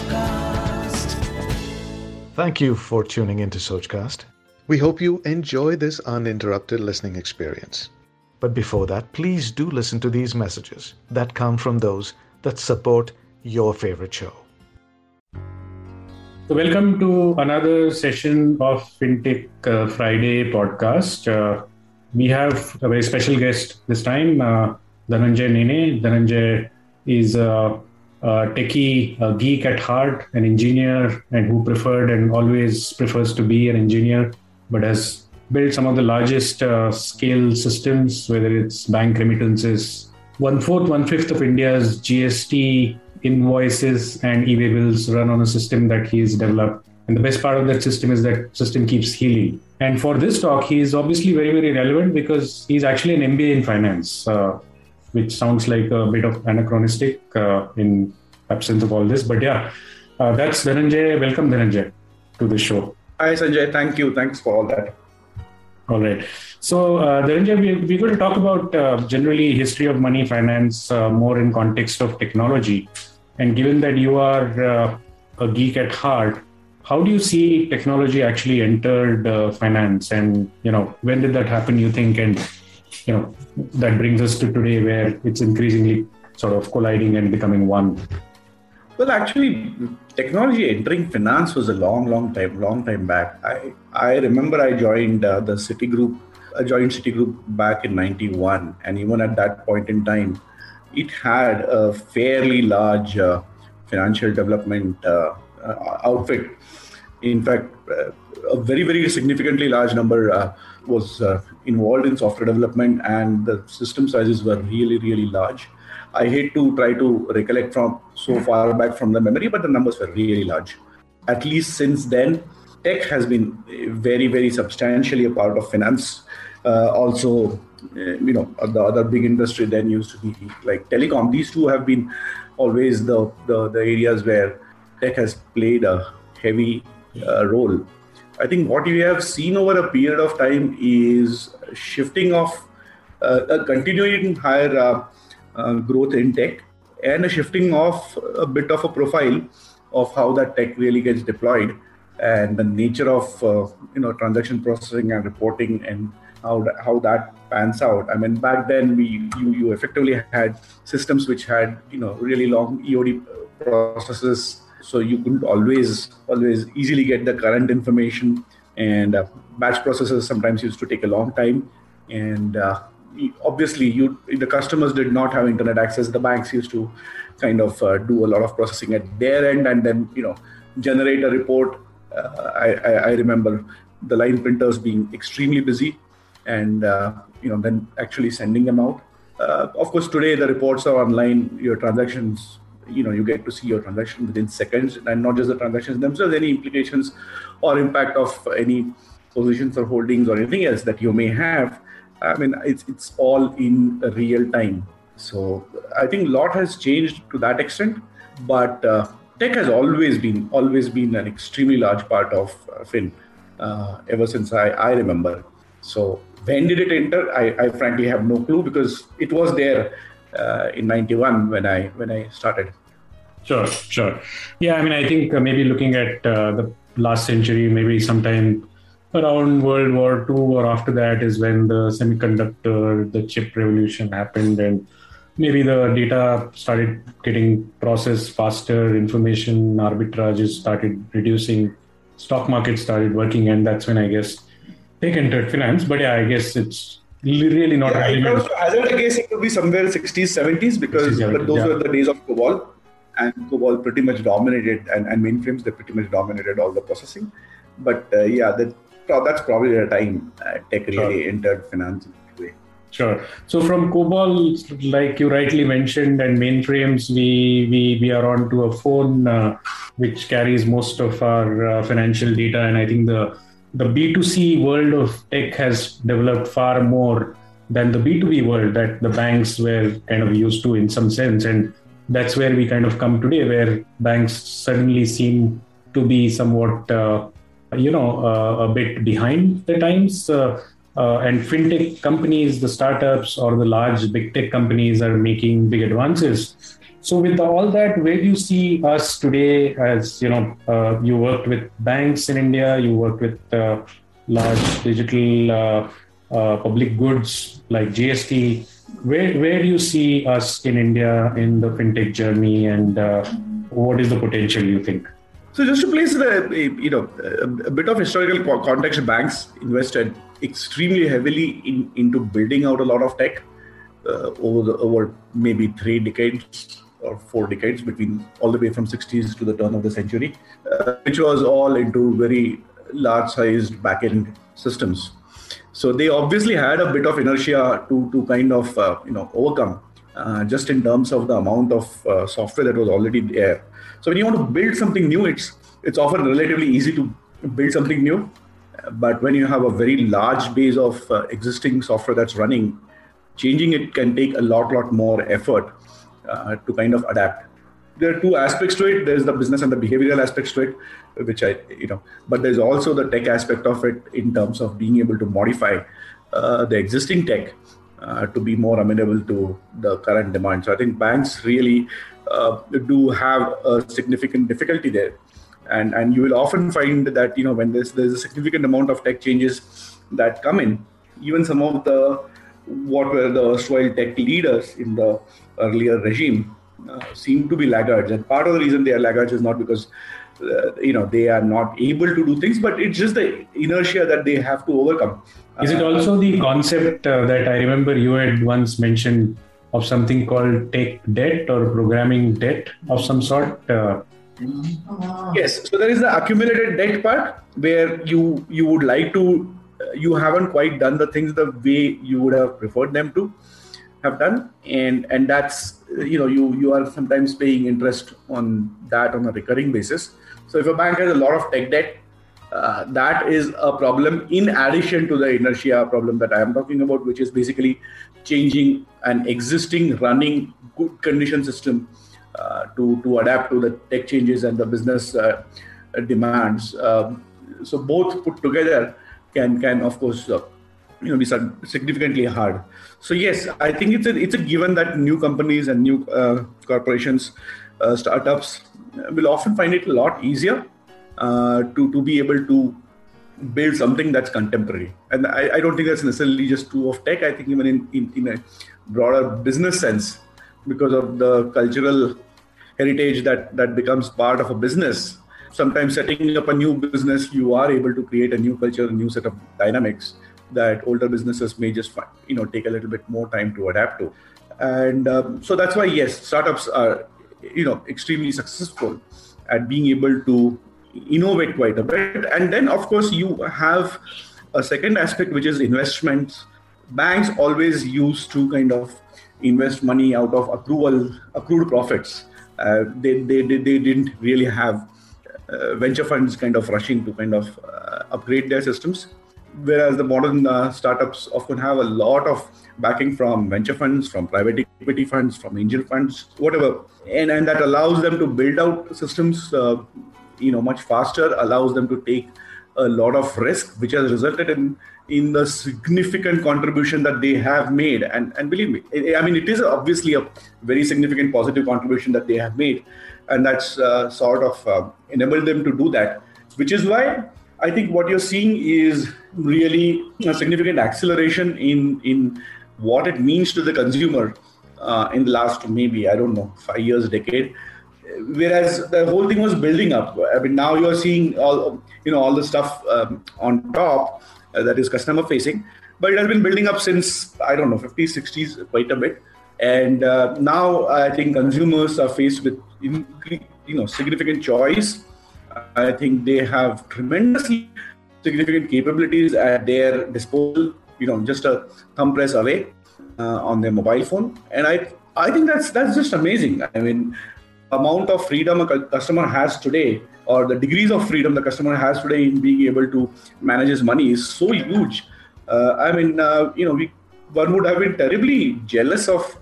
Sochcast. Thank you for tuning into Sochcast. We hope you enjoy this uninterrupted listening experience. But before that, please do listen to these messages that come from those that support your favorite show. So, welcome to another session of FinTech uh, Friday podcast. Uh, we have a very special guest this time, uh, Dhananjay Nene. Dhananjay is a, a techie, a geek at heart, an engineer, and who preferred and always prefers to be an engineer, but has built some of the largest uh, scale systems, whether it's bank remittances, one fourth, one fifth of India's GST invoices and e-way bills run on a system that he's developed. And the best part of that system is that system keeps healing. And for this talk, he is obviously very, very relevant because he's actually an MBA in finance, uh, which sounds like a bit of anachronistic uh, in absence of all this. But yeah, uh, that's Dhananjay. Welcome, Dhananjay, to the show. Hi, Sanjay. Thank you. Thanks for all that. All right. So, uh, Dhananjay, we, we're going to talk about uh, generally history of money finance uh, more in context of technology. And given that you are uh, a geek at heart, how do you see technology actually entered uh, finance? And you know, when did that happen? You think, and you know, that brings us to today, where it's increasingly sort of colliding and becoming one. Well, actually, technology entering finance was a long, long time, long time back. I I remember I joined uh, the Citigroup. I joined Citigroup back in '91, and even at that point in time, it had a fairly large uh, financial development uh, outfit. In fact, uh, a very, very significantly large number uh, was involved in software development, and the system sizes were really, really large. I hate to try to recollect from so far back from the memory, but the numbers were really large. At least since then, tech has been very, very substantially a part of finance. Uh, also, uh, you know, the other big industry then used to be like telecom. These two have been always the, the, the areas where tech has played a heavy uh, role. I think what we have seen over a period of time is shifting of uh, a continuing higher uh, uh, growth in tech and a shifting of a bit of a profile of how that tech really gets deployed and the nature of uh, you know transaction processing and reporting and how that, how that pans out. I mean, back then we you, you effectively had systems which had you know really long EOD processes, so you couldn't always always easily get the current information, and uh, batch processes sometimes used to take a long time, and uh, obviously you the customers did not have internet access. The banks used to kind of uh, do a lot of processing at their end and then you know generate a report. Uh, I, I, I, remember the line printers being extremely busy and uh, you know then actually sending them out. Uh, of course today the reports are online. Your transactions you know you get to see your transaction within seconds and not just the transactions themselves any implications or impact of any positions or holdings or anything else that you may have I mean, it's it's all in real time. So I think a lot has changed to that extent, but uh, tech has always been always been an extremely large part of uh, Fin uh, ever since I, I remember. So when did it enter? I, I frankly have no clue because it was there uh, in '91 when I when I started. Sure, sure. Yeah, I mean, I think uh, maybe looking at uh, the last century, maybe sometime around World War II or after that is when the semiconductor, the chip revolution happened, and maybe the data started getting processed faster, information arbitrages started reducing, stock market started working, and that's when I guess they entered finance. But yeah, I guess it's really not. Yeah, I also hazard a guess it could be somewhere 60s, 70s because 60s, 70s, but those yeah. were the days of COBOL, and COBOL pretty much dominated, and, and mainframes they pretty much dominated all the processing. But uh, yeah, that that's probably the time uh, tech really sure. entered finance. Way. Sure. So from COBOL, like you rightly mentioned, and mainframes, we we we are on to a phone uh, which carries most of our uh, financial data, and I think the the B2C world of tech has developed far more than the B2B world that the banks were kind of used to in some sense, and that's where we kind of come today, where banks suddenly seem to be somewhat uh, you know, uh, a bit behind the times. Uh, uh, and fintech companies, the startups or the large big tech companies are making big advances. So, with all that, where do you see us today? As you know, uh, you worked with banks in India, you worked with uh, large digital public goods like GST. Where where do you see us in India in the fintech journey, and uh, what is the potential you think? So, just to place the you know a bit of historical context, banks invested extremely heavily in, into building out a lot of tech uh, over the, over maybe three decades or four decades between all the way from 60s to the turn of the century, uh, which was all into very large-sized backend systems. So they obviously had a bit of inertia to to kind of uh, you know overcome, uh, just in terms of the amount of uh, software that was already there. So when you want to build something new, it's it's often relatively easy to build something new, but when you have a very large base of uh, existing software that's running, changing it can take a lot lot more effort uh, to kind of adapt. There are two aspects to it. There's the business and the behavioral aspects to it, which I, you know, but there's also the tech aspect of it in terms of being able to modify uh, the existing tech uh, to be more amenable to the current demand. So I think banks really uh, do have a significant difficulty there. And, and you will often find that you know when there's there's a significant amount of tech changes that come in, even some of the what were the erstwhile tech leaders in the earlier regime uh, seem to be laggards. And part of the reason they are laggards is not because uh, you know they are not able to do things, but it's just the inertia that they have to overcome. Is it also the concept uh, that I remember you had once mentioned of something called tech debt or programming debt of some sort? Uh, yes. So there is the accumulated debt part where you you would like to you haven't quite done the things the way you would have preferred them to have done and and that's you know you you are sometimes paying interest on that on a recurring basis. So if a bank has a lot of tech debt uh, that is a problem in addition to the inertia problem that i am talking about which is basically changing an existing running good condition system uh, to to adapt to the tech changes and the business uh, demands. Um, so both put together can can of course uh, you know be significantly hard. So yes, I think it's a it's a given that new companies and new uh, corporations, uh, startups will often find it a lot easier uh, to to be able to build something that's contemporary. And I, I, don't think that's necessarily just true of tech. I think even in, in, in a broader business sense, because of the cultural heritage that that becomes part of a business sometimes setting up a new business, you are able to create a new culture, a new set of dynamics that older businesses may just you know take a little bit more time to adapt to. And um, so that's why yes, startups are you know extremely successful at being able to innovate quite a bit. And then of course you have a second aspect which is investments. Banks always used to kind of invest money out of accrual accrued profits. Uh, they, they, they, they didn't really have uh, venture funds kind of rushing to kind of uh, upgrade their systems whereas the modern uh, startups often have a lot of backing from venture funds from private equity funds from angel funds whatever. And and that allows them to build out systems uh, you know much faster allows them to take a lot of risk which has resulted in in the significant contribution that they have made. And and believe me i mean it is obviously a very significant positive contribution that they have made. And that's uh, sort of uh, enabled them to do that which is why i think what you're seeing is really a significant acceleration in in what it means to the consumer uh, in the last maybe i don't know five years decade. Whereas the whole thing was building up. I mean now you're seeing all you know all the stuff um, on top uh, that is customer facing. But it has been building up since i don't know 50s 60s quite a bit. And uh, now I think consumers are faced with you know significant choice. I think they have tremendously significant capabilities at their disposal. You know, just a thumb press away uh, on their mobile phone, and I I think that's that's just amazing. I mean, amount of freedom a customer has today, or the degrees of freedom the customer has today in being able to manage his money is so huge. Uh, I mean, uh, you know, we one would have been terribly jealous of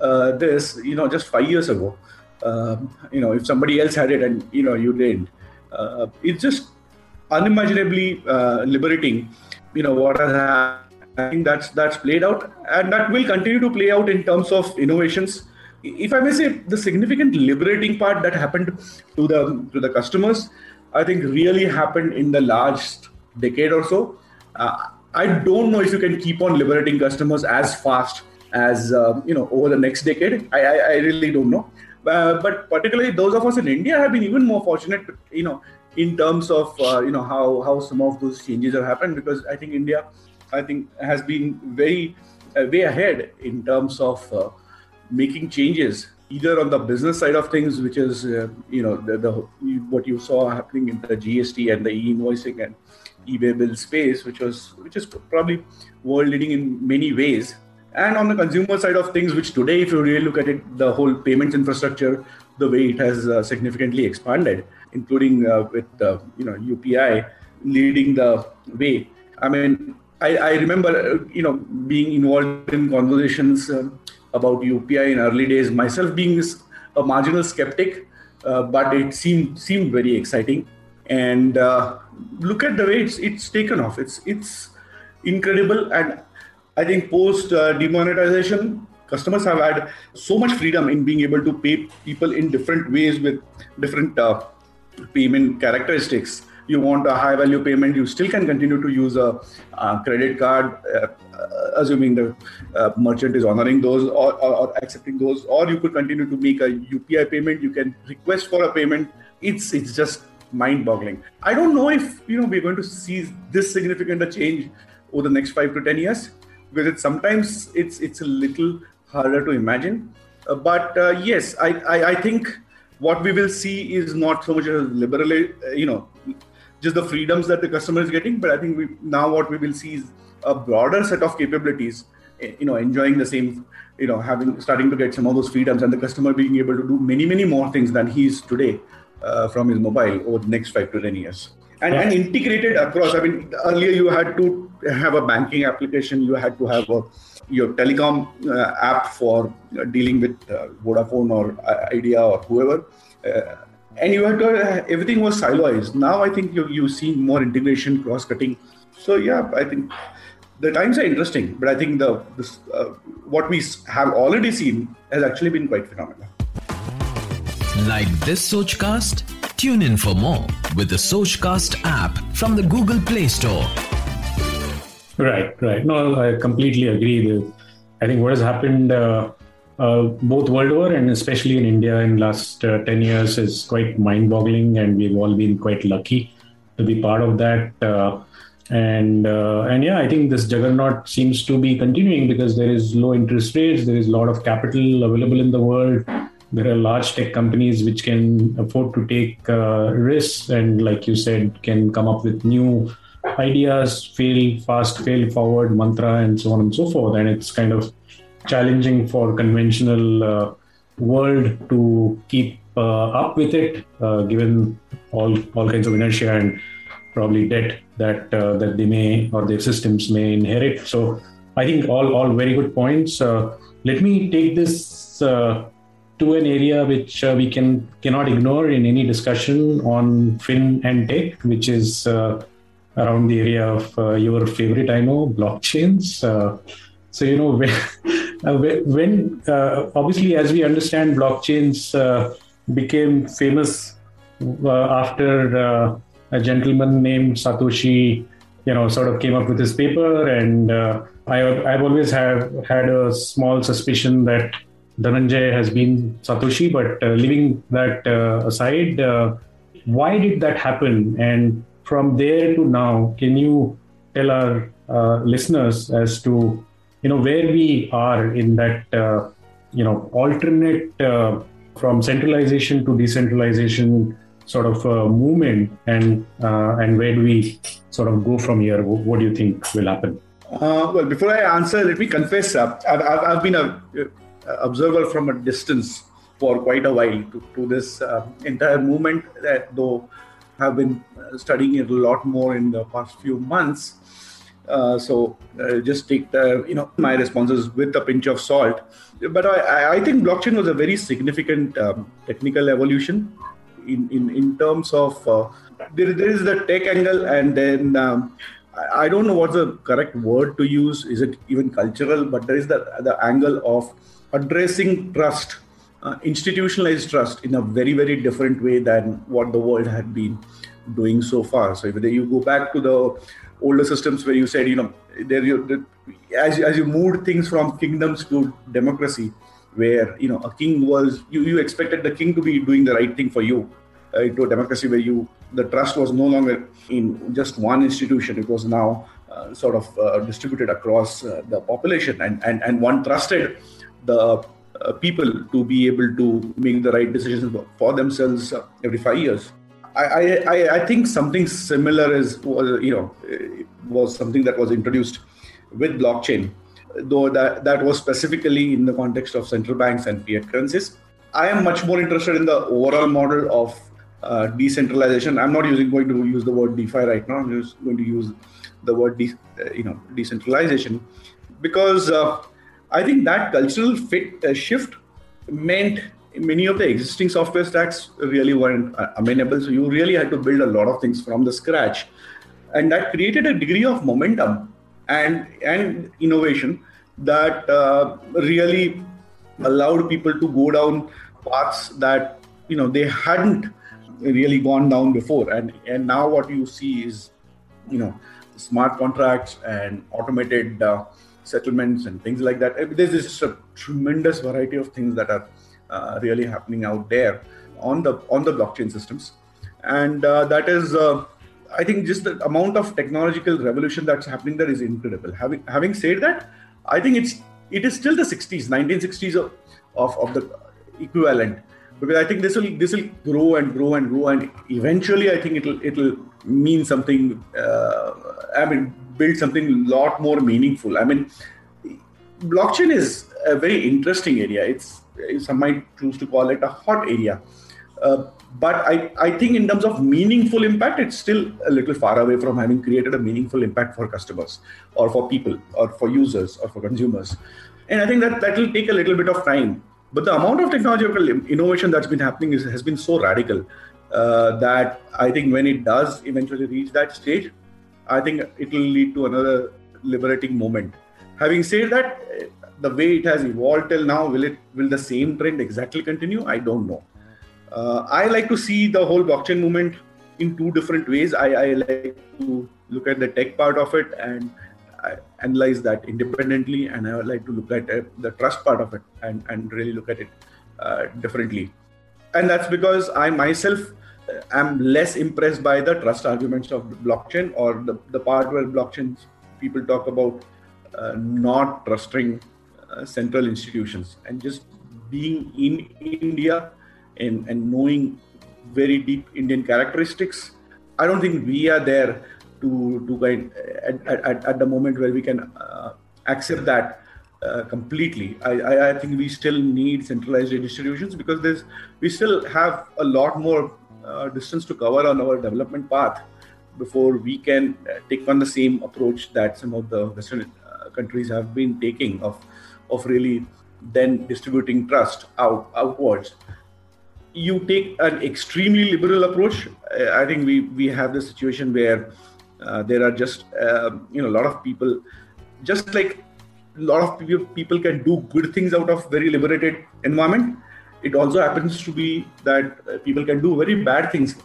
uh, this, you know, just five years ago. Um, you know, if somebody else had it and you know you didn't, uh, it's just unimaginably uh, liberating. You know what has happened. I think that's that's played out, and that will continue to play out in terms of innovations. if I may say, the significant liberating part that happened to the to the customers, I think really happened in the last decade or so. Uh, I don't know if you can keep on liberating customers as fast as uh, you know over the next decade. I, I, I really don't know. Uh, but particularly those of us in India have been even more fortunate, you know, in terms of uh, you know how how some of those changes have happened because I think India, I think has been very uh, way ahead in terms of uh, making changes either on the business side of things, which is uh, you know the, the, what you saw happening in the GST and the e-invoicing and e-way bill space, which was which is probably world leading in many ways. And on the consumer side of things, which today, if you really look at it, the whole payments infrastructure, the way it has uh, significantly expanded, including uh, with uh, you know UPI leading the way. I mean, I, I remember uh, you know being involved in conversations uh, about UPI in early days. Myself being a marginal skeptic, uh, but it seemed seemed very exciting. And look at the way it's it's taken off. It's it's incredible and I think post uh, demonetization, customers have had so much freedom in being able to pay people in different ways with different uh, payment characteristics. You want a high value payment, you still can continue to use a, a credit card, uh, uh assuming the uh, merchant is honoring those or, or, or, accepting those, or you could continue to make a UPI payment. You can request for a payment. It's it's just mind boggling. I don't know if you know we're going to see this significant a change over the next five to ten years because it's sometimes it's it's a little harder to imagine. Uh, but uh, yes, I, I, I think what we will see is not so much a liberal, uh, you know, just the freedoms that the customer is getting, but I think we now what we will see is a broader set of capabilities. Eh, you know, enjoying the same, you know, having starting to get some of those freedoms, and the customer being able to do many many more things than he is today uh, from his mobile over the next five to ten years and, and integrated across. I mean, earlier you had to have a banking application, you had to have a, your telecom uh, app for uh, dealing with uh, Vodafone or uh, Idea or whoever. Uh, and you had to, uh, everything was siloized. Now I think you, you see more integration, cross cutting. So, yeah, I think the times are interesting, but I think the this, what we have already seen has actually been quite phenomenal. Like this Sochcast? Tune in for more with the Sochcast app from the Google Play Store. Right, right. No, I completely agree. With, I think what has happened uh, uh, both world over and especially in India in last uh, 10 years is quite mind-boggling and we've all been quite lucky to be part of that. Uh, and uh, and yeah, I think this juggernaut seems to be continuing because there is low interest rates, there is a lot of capital available in the world there are large tech companies which can afford to take uh, risks and like you said can come up with new ideas fail fast fail forward mantra and so on and so forth. And it's kind of challenging for conventional uh, world to keep uh, up with it uh, given all all kinds of inertia and probably debt that uh, that they may or their systems may inherit. So i think all all very good points. Uh, let me take this to an area which uh, we can cannot ignore in any discussion on fin and tech, which is uh, around the area of uh, your favorite, I know, blockchains. Uh, so you know when, uh, when uh, obviously as we understand, blockchains became famous after a gentleman named Satoshi, you know, sort of came up with his paper, and I, I've always have had a small suspicion that Dhananjay has been Satoshi, but uh, leaving that uh, aside, uh, why did that happen? And from there to now, can you tell our uh, listeners as to you know where we are in that uh, you know alternate uh, from centralization to decentralization sort of movement, and and where do we sort of go from here? What do you think will happen? well, before I answer, let me confess. I've, I've, I've been a observer from a distance for quite a while to, to this uh, entire movement that though have been uh, studying it a lot more in the past few months uh, so uh, just take the you know my responses with a pinch of salt but i, I think blockchain was a very significant um, technical evolution in, in, in terms of uh, there, there is the tech angle and then um, I don't know what's the correct word to use. Is it even cultural? But there is the the angle of addressing trust uh, institutionalize trust in a very, very different way than what the world had been doing so far. So if you go back to the older systems where you said, you know, there you, as, as you moved things from kingdoms to democracy, where you know a king was you, you expected the king to be doing the right thing for you uh, into a democracy where you the trust was no longer in just one institution it was now uh, sort of uh, distributed across uh, the population and, and and one trusted the uh, people to be able to make the right decisions for themselves every five years I, I, I think something similar is was you know was something that was introduced with blockchain though that, that was specifically in the context of central banks and fiat currencies. I am much more interested in the overall model of uh, decentralization. I'm not using going to use the word DeFi right now. I'm just going to use the word de- uh, you know decentralization because uh, I think that cultural fit uh, shift meant many of the existing software stacks really weren't uh, amenable. So you really had to build a lot of things from the scratch, and that created a degree of momentum and and innovation that uh, really allowed people to go down paths that you know they hadn't really gone down before and and now what you see is you know smart contracts and automated uh, settlements and things like that there's just a tremendous variety of things that are uh, really happening out there on the on the blockchain systems and uh, that is uh, I think just the amount of technological revolution that's happening there is incredible. Having having said that, I think it's it is still the 60s, 1960s of, of, of the equivalent because I think this will this will grow and grow and grow and eventually I think it'll it'll mean something. Uh, I mean, build something a lot more meaningful. I mean, blockchain is a very interesting area. It's some might choose to call it a hot area. Uh, but I, I think in terms of meaningful impact it's still a little far away from having created a meaningful impact for customers or for people or for users or for consumers and i think that that will take a little bit of time but the amount of technological innovation that's been happening is, has been so radical uh, that i think when it does eventually reach that stage i think it will lead to another liberating moment having said that the way it has evolved till now will it will the same trend exactly continue i don't know uh, I like to see the whole blockchain movement in two different ways. I, I like to look at the tech part of it and I analyze that independently, and I like to look at uh, the trust part of it and, and really look at it uh, differently. And that's because I myself uh, am less impressed by the trust arguments of blockchain or the, the part where blockchain people talk about uh, not trusting uh, central institutions and just being in India and, and knowing very deep Indian characteristics. I don't think we are there to to kind at, at, at the moment where we can uh, accept that uh, completely. I, I, I, think we still need centralized institutions because there's we still have a lot more uh, distance to cover on our development path before we can uh, take on the same approach that some of the Western uh, countries have been taking of of really then distributing trust out outwards you take an extremely liberal approach, uh, I think we we have the situation where uh, there are just uh, you know a lot of people, just like a lot of people, people can do good things out of very liberated environment. It also happens to be that uh, people can do very bad things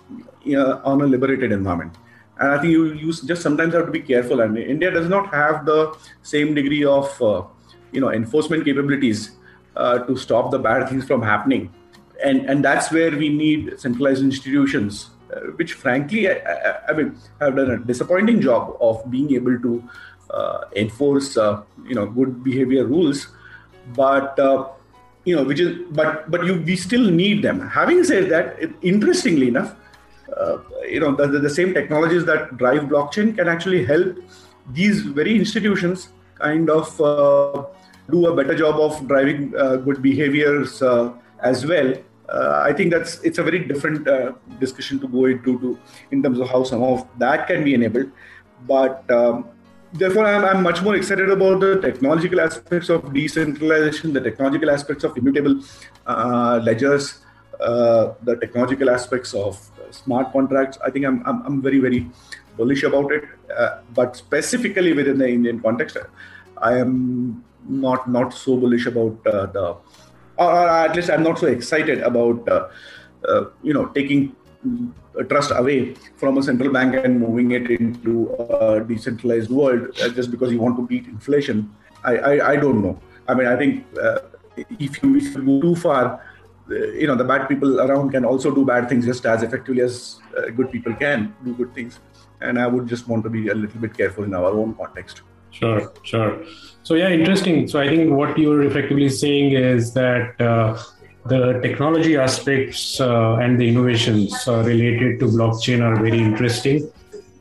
on a liberated environment. And I think you, you just sometimes have to be careful. And India does not have the same degree of uh, you know enforcement capabilities uh, to stop the bad things from happening and and that's where we need centralized institutions, uh, which frankly, I, I, I, mean, have done a disappointing job of being able to uh, enforce, uh, you know, good behavior rules. But uh, you know, which is, but but you we still need them. Having said that, interestingly enough, uh, you know, the, the, same technologies that drive blockchain can actually help these very institutions kind of uh, do a better job of driving good behaviors as well uh, I think that's it's a very different uh, discussion to go into to, in terms of how some of that can be enabled. But um, therefore, I'm, I'm, much more excited about the technological aspects of decentralization, the technological aspects of immutable uh, ledgers, uh, the technological aspects of smart contracts. I think I'm, I'm, I'm very, very bullish about it. Uh, but specifically within the Indian context, I am not not so bullish about uh, the or, or at least I'm not so excited about uh, uh, you know taking trust away from a central bank and moving it into a decentralized world uh, just because you want to beat inflation. I, I, I don't know. I mean, I think uh, if, you, if you go too far, uh, you know, the bad people around can also do bad things just as effectively as uh, good people can do good things. And I would just want to be a little bit careful in our own context. Sure, sure. So yeah, interesting. So I think what you're effectively saying is that uh, the technology aspects uh, and the innovations uh, related to blockchain are very interesting.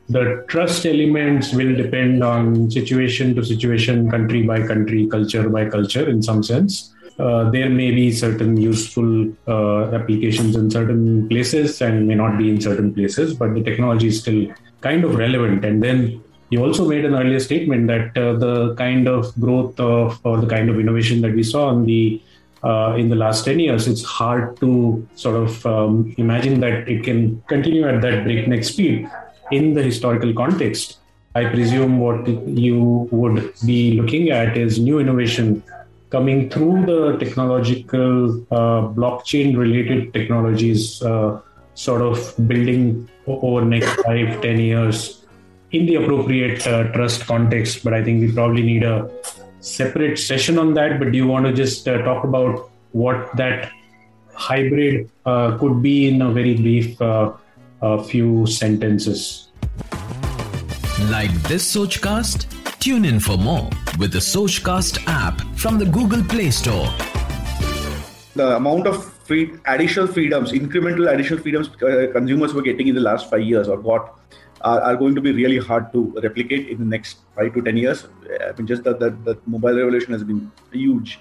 The trust elements will depend on situation to situation, country by country, culture by culture, in some sense. Uh, there may be certain useful uh, applications in certain places and may not be in certain places, but the technology is still kind of relevant. And then you also made an earlier statement that uh, the kind of growth of or the kind of innovation that we saw on the uh, in the last 10 years, it's hard to sort of um, imagine that it can continue at that breakneck speed in the historical context. I presume what you would be looking at is new innovation coming through the technological uh, blockchain related technologies, uh, sort of building over next five, 10 years in the appropriate uh, trust context. But I think we probably need a separate session on that, but do you want to just uh, talk about what that hybrid uh, could be in a very brief uh, few sentences? Like this Sochcast? Tune in for more with the Sochcast app from the Google Play Store. The amount of free additional freedoms, incremental additional freedoms uh, consumers were getting in the last five years or got are, are, going to be really hard to replicate in the next five to 10 years. I mean, just that the, mobile revolution has been huge.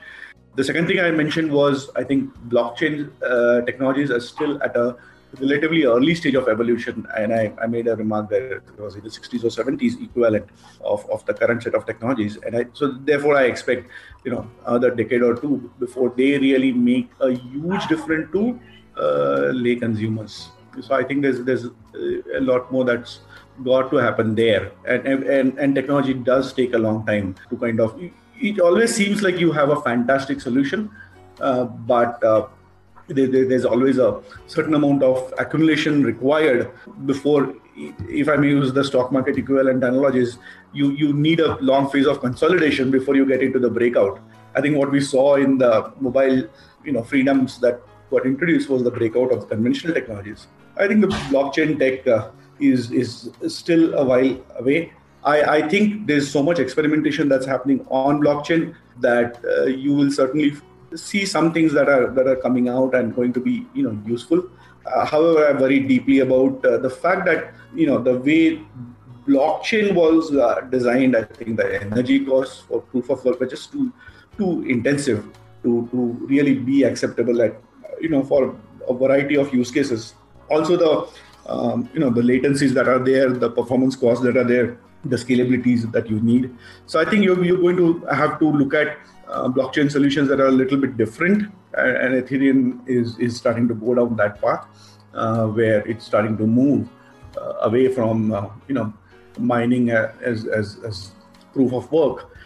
The second thing I mentioned was I think blockchain uh, technologies are still at a relatively early stage of evolution. And I, I made a remark that it was in the 60s or 70s equivalent of, of the current set of technologies. And I, so therefore, I expect, you know, another decade or two before they really make a huge difference to uh, lay consumers. So I think there's there's a lot more that's got to happen there. And, and and technology does take a long time to kind of it always seems like you have a fantastic solution uh, but uh, there, there's always a certain amount of accumulation required before if i may use the stock market equivalent analogies you you need a long phase of consolidation before you get into the breakout. I think what we saw in the mobile you know freedoms that got introduced was the breakout of conventional technologies. I think the blockchain tech uh, is is still a while away. I, I think there's so much experimentation that's happening on blockchain that uh, you will certainly see some things that are that are coming out and going to be you know useful. Uh, however, I worry deeply about uh, the fact that you know the way blockchain was uh, designed. I think the energy costs for proof of work were just too too intensive to to really be acceptable at you know for a variety of use cases. Also, the um, you know the latencies that are there, the performance costs that are there, the scalabilities that you need. So I think you're, you're going to have to look at uh, blockchain solutions that are a little bit different, and, and Ethereum is is starting to go down that path uh, where it's starting to move uh, away from uh, you know mining as, as as proof of work.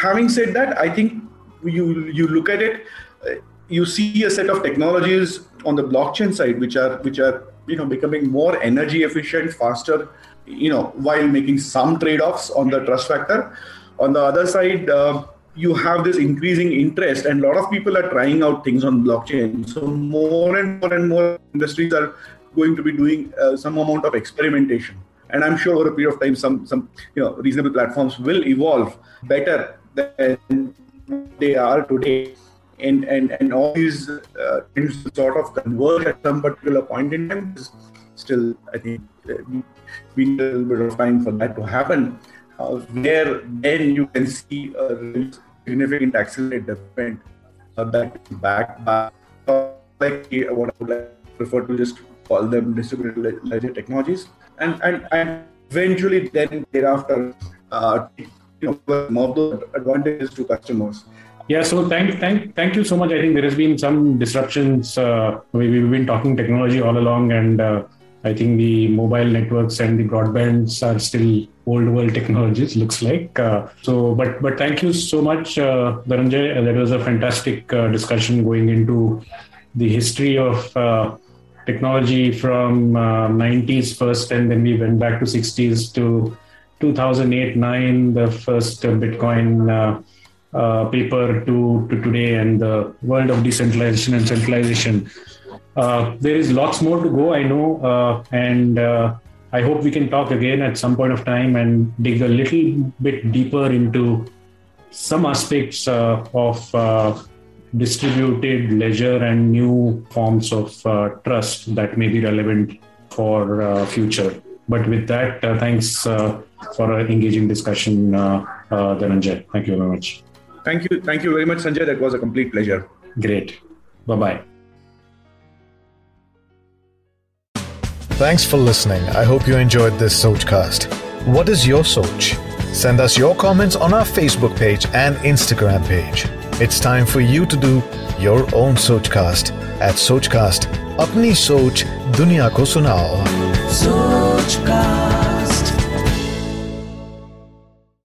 Having said that, I think you you look at it, uh, you see a set of technologies on the blockchain side which are which are you know becoming more energy efficient faster you know while making some trade-offs on the trust factor. On the other side uh, you have this increasing interest and a lot of people are trying out things on blockchain. So more and more and more industries are going to be doing uh, some amount of experimentation. And i'm sure over a period of time some some you know reasonable platforms will evolve better than they are today and and and all these uh, things sort of converge at some particular point in time. Still, I think uh, we need a little bit of time for that to happen. Uh, where then you can see a significant accelerated development uh, that backed by like what I would like prefer to just call them distributed ledger technologies, and and and eventually then thereafter, uh, you know, more of those advantages to customers. Yeah, so thank, thank, thank you so much. I think there has been some disruptions. Uh, we, have been talking technology all along, and uh, I think the mobile networks and the broadbands are still old world technologies. Looks like uh, so. But but thank you so much, uh, Dhananjay. That was a fantastic uh, discussion going into the history of uh, technology from 90s uh, first, and then we went back to 60s to 2008 9, the first Bitcoin. Uh, paper to, to today and the world of decentralization and centralization. Uh, there is lots more to go, I know, uh, and uh, I hope we can talk again at some point of time and dig a little bit deeper into some aspects uh, of uh, distributed ledger and new forms of trust that may be relevant for future. But with that, thanks for an engaging discussion, uh, Dhananjay. Thank you very much. Thank you. Thank you very much, Sanjay. That was a complete pleasure. Great. Bye bye. Thanks for listening. I hope you enjoyed this Sochcast. What is your Soch? Send us your comments on our Facebook page and Instagram page. It's time for you to do your own Sochcast at Sochcast. Apni Soch Dunya Ko Sunao. Sochcast.